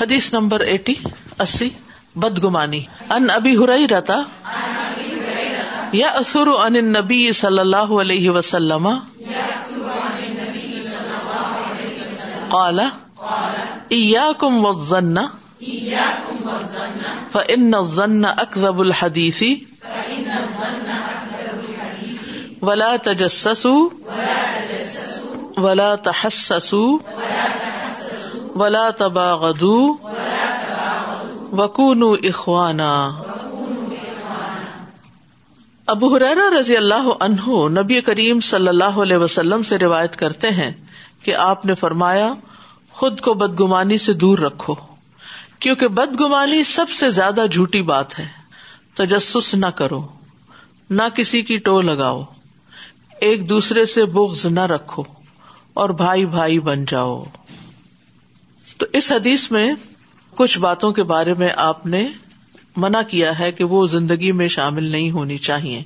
حدیث number eighty, اسی، بدگمانی۔ ان ابی ہرئی رتا یا اثر ان نبی صلی اللہ علیہ وسلم۔ قال، ایاکم والظن فإن الظن اکذب الحدیث۔ ولا تجسسوا۔ ولا تحسسوا۔ ولا تباغضوا وکون اخوانا ابو حرا رضی اللہ عنہ نبی کریم صلی اللہ علیہ وسلم سے روایت کرتے ہیں کہ آپ نے فرمایا، خود کو بدگمانی سے دور رکھو، کیونکہ بدگمانی سب سے زیادہ جھوٹی بات ہے۔ تجسس نہ کرو، نہ کسی کی ٹو لگاؤ۔ ایک دوسرے سے بغض نہ رکھو اور بھائی بھائی بن جاؤ۔ تو اس حدیث میں کچھ باتوں کے بارے میں آپ نے منع کیا ہے کہ وہ زندگی میں شامل نہیں ہونی چاہیے،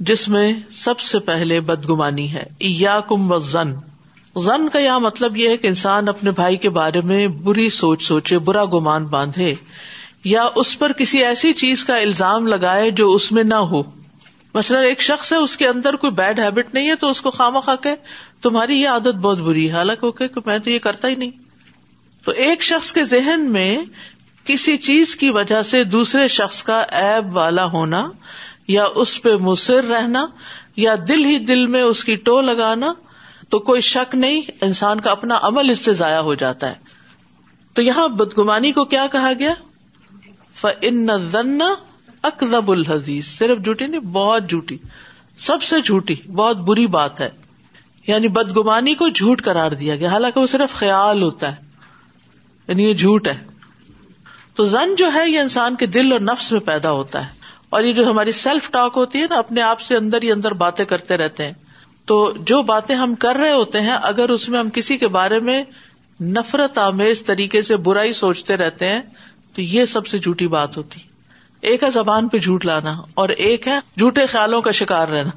جس میں سب سے پہلے بدگمانی ہے۔ یا کم و زن زن کا یہ مطلب یہ ہے کہ انسان اپنے بھائی کے بارے میں بری سوچ سوچے، برا گمان باندھے، یا اس پر کسی ایسی چیز کا الزام لگائے جو اس میں نہ ہو۔ مثلاً ایک شخص ہے، اس کے اندر کوئی بیڈ ہیبٹ نہیں ہے تو اس کو خامہ خا کے تمہاری یہ عادت بہت بری ہے۔ حالانکہ میں تو یہ کرتا ہی نہیں۔ تو ایک شخص کے ذہن میں کسی چیز کی وجہ سے دوسرے شخص کا ایب والا ہونا یا اس پہ مصر رہنا یا دل ہی دل میں اس کی ٹو لگانا تو کوئی شک نہیں، انسان کا اپنا عمل اس سے ضائع ہو جاتا ہے۔ تو یہاں بدگمانی کو کیا کہا گیا؟ فن اکزب الحزیز صرف جھوٹی نہیں، بہت جھوٹی۔ سب سے جھوٹی، بہت بری بات ہے۔ یعنی بدگمانی کو جھوٹ کرار دیا گیا۔ حالانکہ وہ صرف خیال ہوتا ہے۔ یعنی یہ جھوٹ ہے۔ تو زن جو ہے یہ انسان کے دل اور نفس میں پیدا ہوتا ہے۔ اور یہ جو ہماری سیلف ٹاک ہوتی ہے نا، اپنے آپ سے اندر ہی اندر باتیں کرتے رہتے ہیں۔ تو جو باتیں ہم کر رہے ہوتے ہیں، اگر اس میں ہم کسی کے بارے میں نفرت آمیز طریقے سے برائی سوچتے رہتے ہیں، تو یہ سب سے جھوٹی بات ہوتی۔ ایک ہے زبان پہ جھوٹ لانا، اور ایک ہے جھوٹے خیالوں کا شکار رہنا۔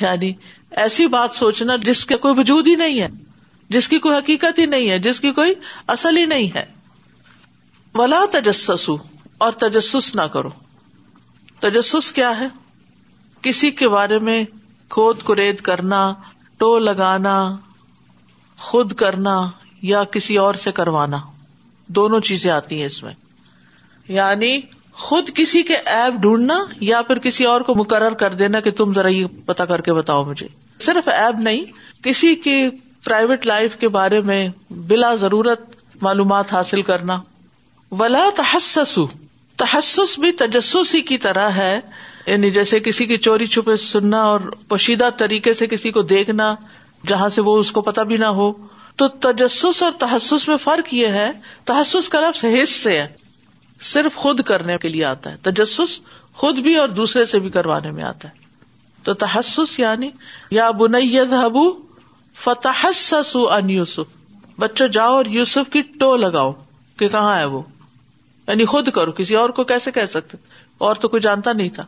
یعنی ایسی بات سوچنا جس کا کوئی وجود ہی نہیں ہے۔ جس کی کوئی حقیقت ہی نہیں ہے، جس کی کوئی اصل ہی نہیں ہے۔ ولا تجسس اور تجسس نہ کرو۔ تجسس کیا ہے؟ کسی کے بارے میں کھود کرید کرنا، ٹو لگانا، خود کرنا یا کسی اور سے کروانا۔ دونوں چیزیں آتی ہیں اس میں۔ یعنی خود کسی کے ایپ ڈھونڈنا یا پھر کسی اور کو مقرر کر دینا کہ تم ذرا یہ پتا کر کے بتاؤ مجھے۔ صرف ایپ نہیں، کسی کی پرائیویٹ لائف کے بارے میں بلا ضرورت معلومات حاصل کرنا۔ ولا تحسس۔ تحسس بھی تجسس ہی کی طرح ہے۔ یعنی جیسے کسی کی چوری چھپے سننا اور پوشیدہ طریقے سے کسی کو دیکھنا جہاں سے وہ اس کو پتا بھی نہ ہو۔ تو تجسس اور تحسس میں فرق یہ ہے، تحسس کا لفظ حص سے ہے۔ صرف خود کرنے کے لیے آتا ہے۔ تجسس خود بھی اور دوسرے سے بھی کروانے میں آتا ہے۔ تو تحسس یعنی یا بنید حبو فتح سسو ان یوسف۔ بچوں، جاؤ اور یوسف کی ٹو لگاؤ کہ کہاں ہے وہ؟ یعنی خود کرو، کسی اور کو کیسے کہہ سکتے؟ اور تو کوئی جانتا نہیں تھا۔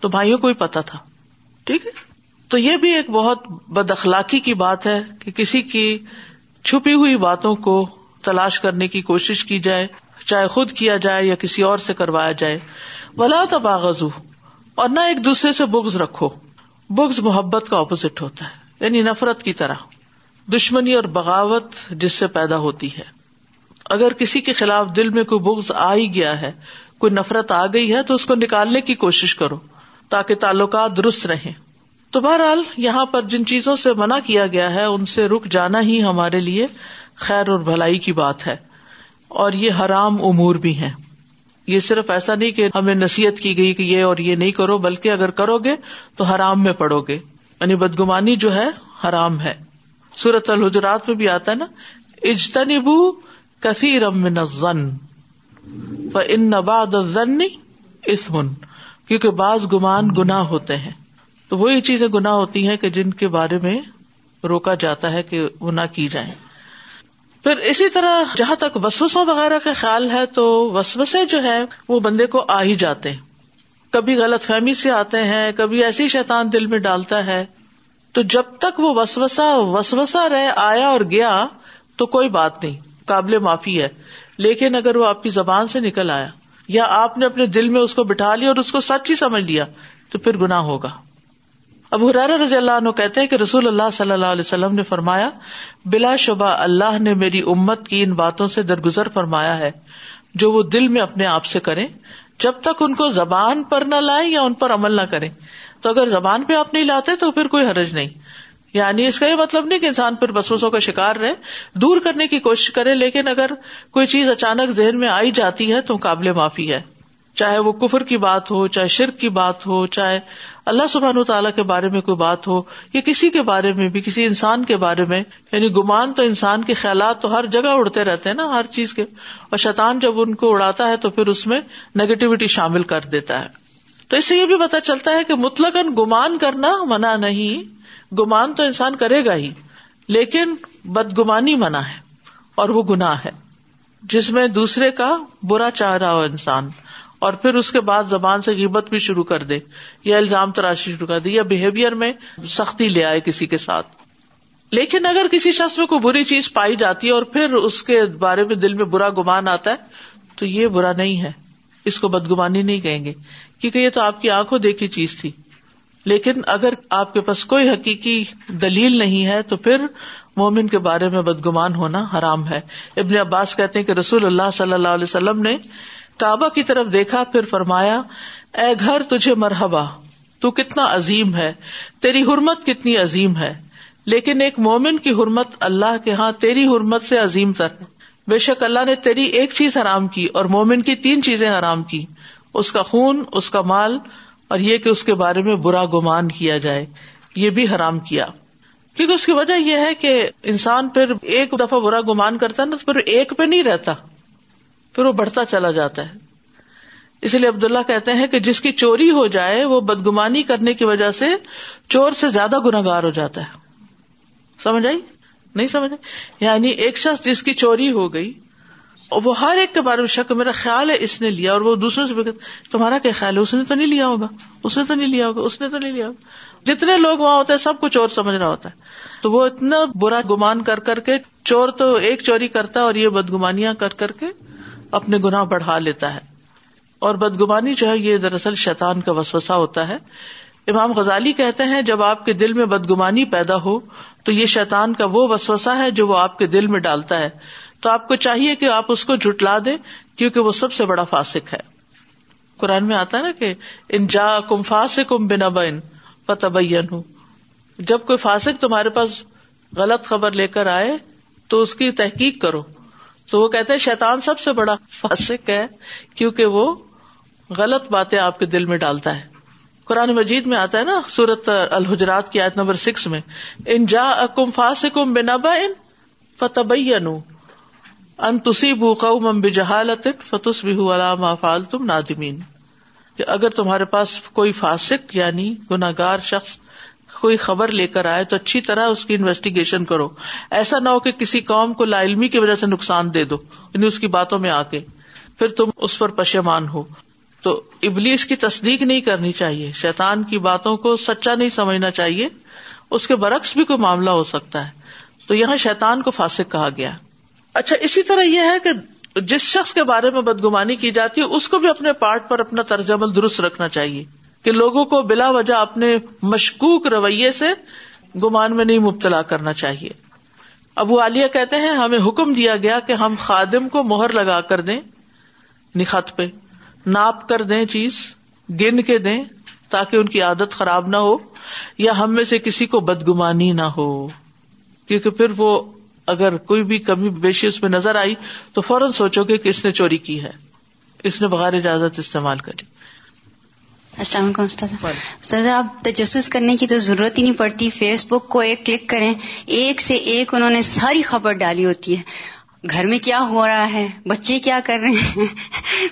تو بھائیوں کو ہی پتا تھا۔ ٹھیک ہے؟ تو یہ بھی ایک بہت بد اخلاقی کی بات ہے کہ کسی کی چھپی ہوئی باتوں کو تلاش کرنے کی کوشش کی جائے، چاہے خود کیا جائے یا کسی اور سے کروایا جائے۔ ولا تباغذو اور نہ ایک دوسرے سے بگز رکھو۔ بگز محبت کا اپوزٹ ہوتا ہے۔ یعنی نفرت کی طرح، دشمنی اور بغاوت جس سے پیدا ہوتی ہے۔ اگر کسی کے خلاف دل میں کوئی بغض آ ہی گیا ہے، کوئی نفرت آ گئی ہے، تو اس کو نکالنے کی کوشش کرو، تاکہ تعلقات درست رہیں۔ تو بہرحال، یہاں پر جن چیزوں سے منع کیا گیا ہے، ان سے رک جانا ہی ہمارے لیے خیر اور بھلائی کی بات ہے۔ اور یہ حرام امور بھی ہے یہ صرف ایسا نہیں کہ ہمیں نصیحت کی گئی کہ یہ اور یہ نہیں کرو، بلکہ اگر کرو گے، تو حرام میں پڑو گے۔ یعنی بدگمانی جو ہے، حرام ہے۔ سورت الحجرات میں بھی آتا ہے نا، اجتنبو کثیر من الظن فان الظن کیونکہ بعض گمان گناہ ہوتے ہیں۔ تو وہی چیزیں گناہ ہوتی ہیں کہ جن کے بارے میں روکا جاتا ہے کہ وہ نہ کی جائیں۔ پھر اسی طرح جہاں تک وسوسوں وغیرہ کا خیال ہے تو وسوسے جو ہے وہ بندے کو آ ہی جاتے ہیں۔ کبھی غلط فہمی سے آتے ہیں، کبھی ایسی شیطان دل میں ڈالتا ہے، تو جب تک وہ وسوسا وسوسا رہے آیا اور گیا، تو کوئی بات نہیں، قابل معافی ہے۔ لیکن اگر وہ آپ کی زبان سے نکل آیا، یا آپ نے اپنے دل میں اس کو بٹھا لیا اور اس کو سچ ہی سمجھ لیا، تو پھر گنا ہوگا۔ اب حرار رضی اللہ عنہ کہتے ہیں کہ رسول اللہ صلی اللہ علیہ وسلم نے فرمایا، بلا شبہ اللہ نے میری امت کی ان باتوں سے درگزر فرمایا ہے، جو وہ دل میں اپنے آپ سے کرے جب تک ان کو زبان پر نہ لائے یا ان پر عمل نہ کرے تو اگر زبان پہ آپ نہیں لاتے تو پھر کوئی حرج نہیں۔ یعنی اس کا یہ مطلب نہیں کہ انسان پھر بسوسوں کا شکار رہے، دور کرنے کی کوشش کرے، لیکن اگر کوئی چیز اچانک ذہن میں آئی جاتی ہے تو قابل معافی ہے۔ چاہے وہ کفر کی بات ہو، چاہے شرک کی بات ہو، چاہے اللہ سبحان تعالیٰ کے بارے میں کوئی بات ہو، یا کسی کے بارے میں بھی، کسی انسان کے بارے میں یعنی گمان تو انسان کے خیالات تو ہر جگہ اڑتے رہتے ہیں نا، ہر چیز کے۔ اور شیطان جب ان کو اڑاتا ہے تو پھر اس میں نیگیٹیوٹی شامل کر دیتا ہے۔ تو اس سے یہ بھی پتا چلتا ہے کہ مطلق گمان کرنا منع نہیں، گمان تو انسان کرے گا ہی، لیکن بدگمانی منع ہے اور وہ گناہ ہے۔ جس میں دوسرے کا برا چاہ رہا ہو انسان۔ اور پھر اس کے بعد زبان سے غیبت بھی شروع کر دے یا الزام تراشی شروع کر دے یا بہیویئر میں سختی لے آئے کسی کے ساتھ۔ لیکن اگر کسی شخص میں کوئی بری چیز پائی جاتی ہے اور پھر اس کے بارے میں دل میں برا گمان آتا ہے، تو یہ برا نہیں ہے۔ اس کو بدگمانی نہیں کہیں گے۔ کیونکہ یہ تو آپ کی آنکھوں دیکھی چیز تھی۔ لیکن اگر آپ کے پاس کوئی حقیقی دلیل نہیں ہے، تو پھر مومن کے بارے میں بدگمان ہونا حرام ہے۔ ابن عباس کہتے ہیں کہ رسول اللہ صلی اللہ علیہ وسلم نے کعبہ کی طرف دیکھا، پھر فرمایا، اے گھر، تجھے مرحبا، تو کتنا عظیم ہے، تیری حرمت کتنی عظیم ہے، لیکن ایک مومن کی حرمت اللہ کے ہاں تیری حرمت سے عظیم تر ہے۔ بے شک اللہ نے تیری ایک چیز حرام کی اور مومن کی تین چیزیں حرام کی، اس کا خون، اس کا مال اور یہ کہ اس کے بارے میں برا گمان کیا جائے، یہ بھی حرام کیا۔ کیونکہ اس کی وجہ یہ ہے کہ انسان پھر ایک دفعہ برا گمان کرتا ہے نا، تو پھر ایک پہ نہیں رہتا۔ پھر وہ بڑھتا چلا جاتا ہے۔ اس لیے عبداللہ کہتے ہیں کہ جس کی چوری ہو جائے، وہ بدگمانی کرنے کی وجہ سے چور سے زیادہ گناگار ہو جاتا ہے۔ سمجھ آئی؟ نہیں سمجھ آئی؟ یعنی ایک شخص جس کی چوری ہو گئی وہ ہر ایک کے بارے میں شک، میرا خیال ہے اس نے لیا، اور وہ دوسرے سے تمہارا کیا خیال ہے؟ اس نے تو نہیں لیا ہوگا۔ اس نے تو نہیں لیا ہوگا، اس نے تو نہیں لیا ہوگا۔ جتنے لوگ وہاں ہوتے ہیں، سب کو چور سمجھ رہا ہوتا ہے۔ تو وہ اتنا برا گمان کر کر کے، چور تو ایک چوری کرتا ہے اور یہ بدگمانیاں کر کر کے اپنے گناہ بڑھا لیتا ہے۔ اور بدگمانی جو ہے یہ دراصل شیطان کا وسوسا ہوتا ہے۔ امام غزالی کہتے ہیں، جب آپ کے دل میں بدگمانی پیدا ہو، تو یہ شیطان کا وہ وسوسا ہے جو وہ آپ کے دل میں ڈالتا ہے۔ تو آپ کو چاہیے کہ آپ اس کو جٹلا دیں، کیونکہ وہ سب سے بڑا فاسک ہے۔ قرآن میں آتا ہے نا کہ ان جا کم فاس کم بنا بن فتبین ہوں جب کوئی فاسک تمہارے پاس غلط خبر لے کر آئے، تو اس کی تحقیق کرو۔ تو وہ کہتے ہیں شیطان سب سے بڑا فاسک ہے، کیونکہ وہ غلط باتیں آپ کے دل میں ڈالتا ہے۔ قرآن مجید میں آتا ہے نا، سورت الحجرات کی آیت نمبر سکس میں، ان جا کم فاس کم بنا بن ان تصیب قوم بجہالت فتصبحوا على ما فعلتم نادمین۔ کہ اگر تمہارے پاس کوئی فاسق یعنی گناگار شخص کوئی خبر لے کر آئے تو اچھی طرح اس کی انویسٹیگیشن کرو۔ ایسا نہ ہو کہ کسی قوم کو لا علمی کی وجہ سے نقصان دے دو یعنی اس کی باتوں میں آ کے پھر تم اس پر پشمان ہو۔ تو ابلیس کی تصدیق نہیں کرنی چاہیے۔ شیطان کی باتوں کو سچا نہیں سمجھنا چاہیے۔ اس کے برعکس بھی کوئی معاملہ ہو سکتا ہے۔ تو یہاں شیطان کو فاسق کہا گیا۔ اچھا اسی طرح یہ ہے کہ جس شخص کے بارے میں بدگمانی کی جاتی ہے، اس کو بھی اپنے پارٹ پر اپنا طرز عمل درست رکھنا چاہیے۔ کہ لوگوں کو بلا وجہ اپنے مشکوک رویے سے گمان میں نہیں مبتلا کرنا چاہیے۔ ابو عالیہ کہتے ہیں، ہمیں حکم دیا گیا کہ ہم خادم کو مہر لگا کر دیں نخت پہ، ناپ کر دیں چیز، گن کے دیں تاکہ ان کی عادت خراب نہ ہو یا ہم میں سے کسی کو بدگمانی نہ ہو۔ کیونکہ پھر وہ اگر کوئی بھی کمی بیشی اس میں نظر آئی تو فوراً سوچو گے کہ اس نے چوری کی ہے۔ اس نے بغیر اجازت استعمال کری السلام علیکم استاد استاد اب تجسس کرنے کی تو ضرورت ہی نہیں پڑتی۔ فیس بک کو ایک کلک کریں۔ ایک سے ایک انہوں نے ساری خبر ڈالی ہوتی ہے۔ گھر میں کیا ہو رہا ہے؟ بچے کیا کر رہے ہیں؟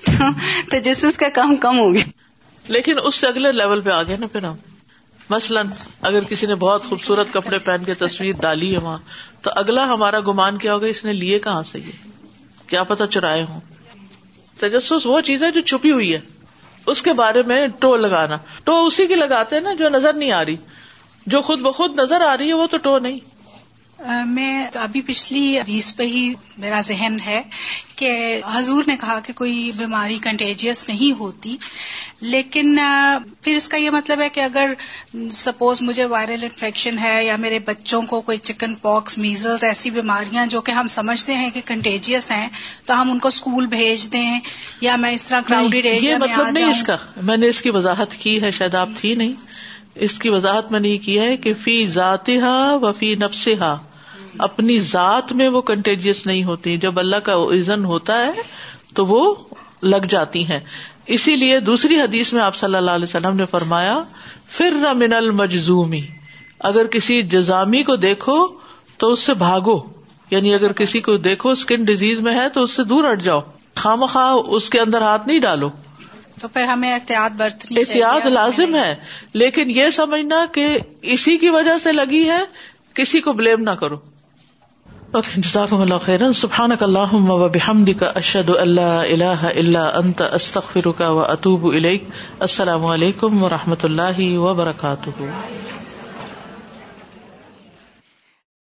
تو تجسس کا کام کم ہو گیا۔ لیکن اس سے اگلے لیول پہ آ گئے نا پھر ہم۔ مثلاً اگر کسی نے بہت خوبصورت کپڑے پہن کے تصویر ڈالی ہے وہاں تو اگلا ہمارا گمان کیا ہوگا؟ اس نے لیے کہاں سے یہ؟ کیا پتا چرائے ہوں۔ تجسس وہ چیز ہے جو چھپی ہوئی ہے۔ اس کے بارے میں ٹو لگانا۔ ٹو اسی کی لگاتے ہیں نا جو نظر نہیں آ رہی۔ جو خود بخود نظر آ رہی ہے وہ تو ٹو نہیں۔ میں ابھی پچھلی حدیث پہ ہی میرا ذہن ہے کہ حضور نے کہا کہ کوئی بیماری کنٹیجیس نہیں ہوتی لیکن پھر اس کا یہ مطلب ہے کہ اگر سپوز مجھے وائرل انفیکشن ہے یا میرے بچوں کو کوئی چکن پاکس میزلز ایسی بیماریاں جو کہ ہم سمجھتے ہیں کہ کنٹیجیس ہیں تو ہم ان کو اسکول بھیج دیں یا میں اس طرح کراؤڈیڈ ایریا میں مطلب نہیں اس کا۔ میں نے اس کی وضاحت کی ہے شاید آپ تھی نہیں۔ اس کی وضاحت میں نے یہ کی ہے کہ فی ذاتی و فی نفسا اپنی ذات میں وہ کنٹیجیس نہیں ہوتی۔ جب اللہ کا عزن ہوتا ہے تو وہ لگ جاتی ہیں۔ اسی لیے دوسری حدیث میں آپ صلی اللہ علیہ وسلم نے فرمایا پھر من المجزومی اگر کسی جزامی کو دیکھو تو اس سے بھاگو۔ یعنی اگر کسی کو دیکھو اسکن ڈیزیز میں ہے تو اس سے دور ہٹ جاؤ۔ خام خواہ اس کے اندر ہاتھ نہیں ڈالو۔ تو پھر ہمیں احتیاط برتنی احتیاط لازم ہے۔ لیکن یہ سمجھنا کہ اسی کی وجہ سے لگی ہے کسی کو بلیم نہ کرو۔ جزاکم اللہ سبحان سبحانک اللہم و بحمدک، اشہد اللہ الہ الا انت، استغفرک و اطوب السلام علیکم و رحمۃ اللہ وبرکاتہ.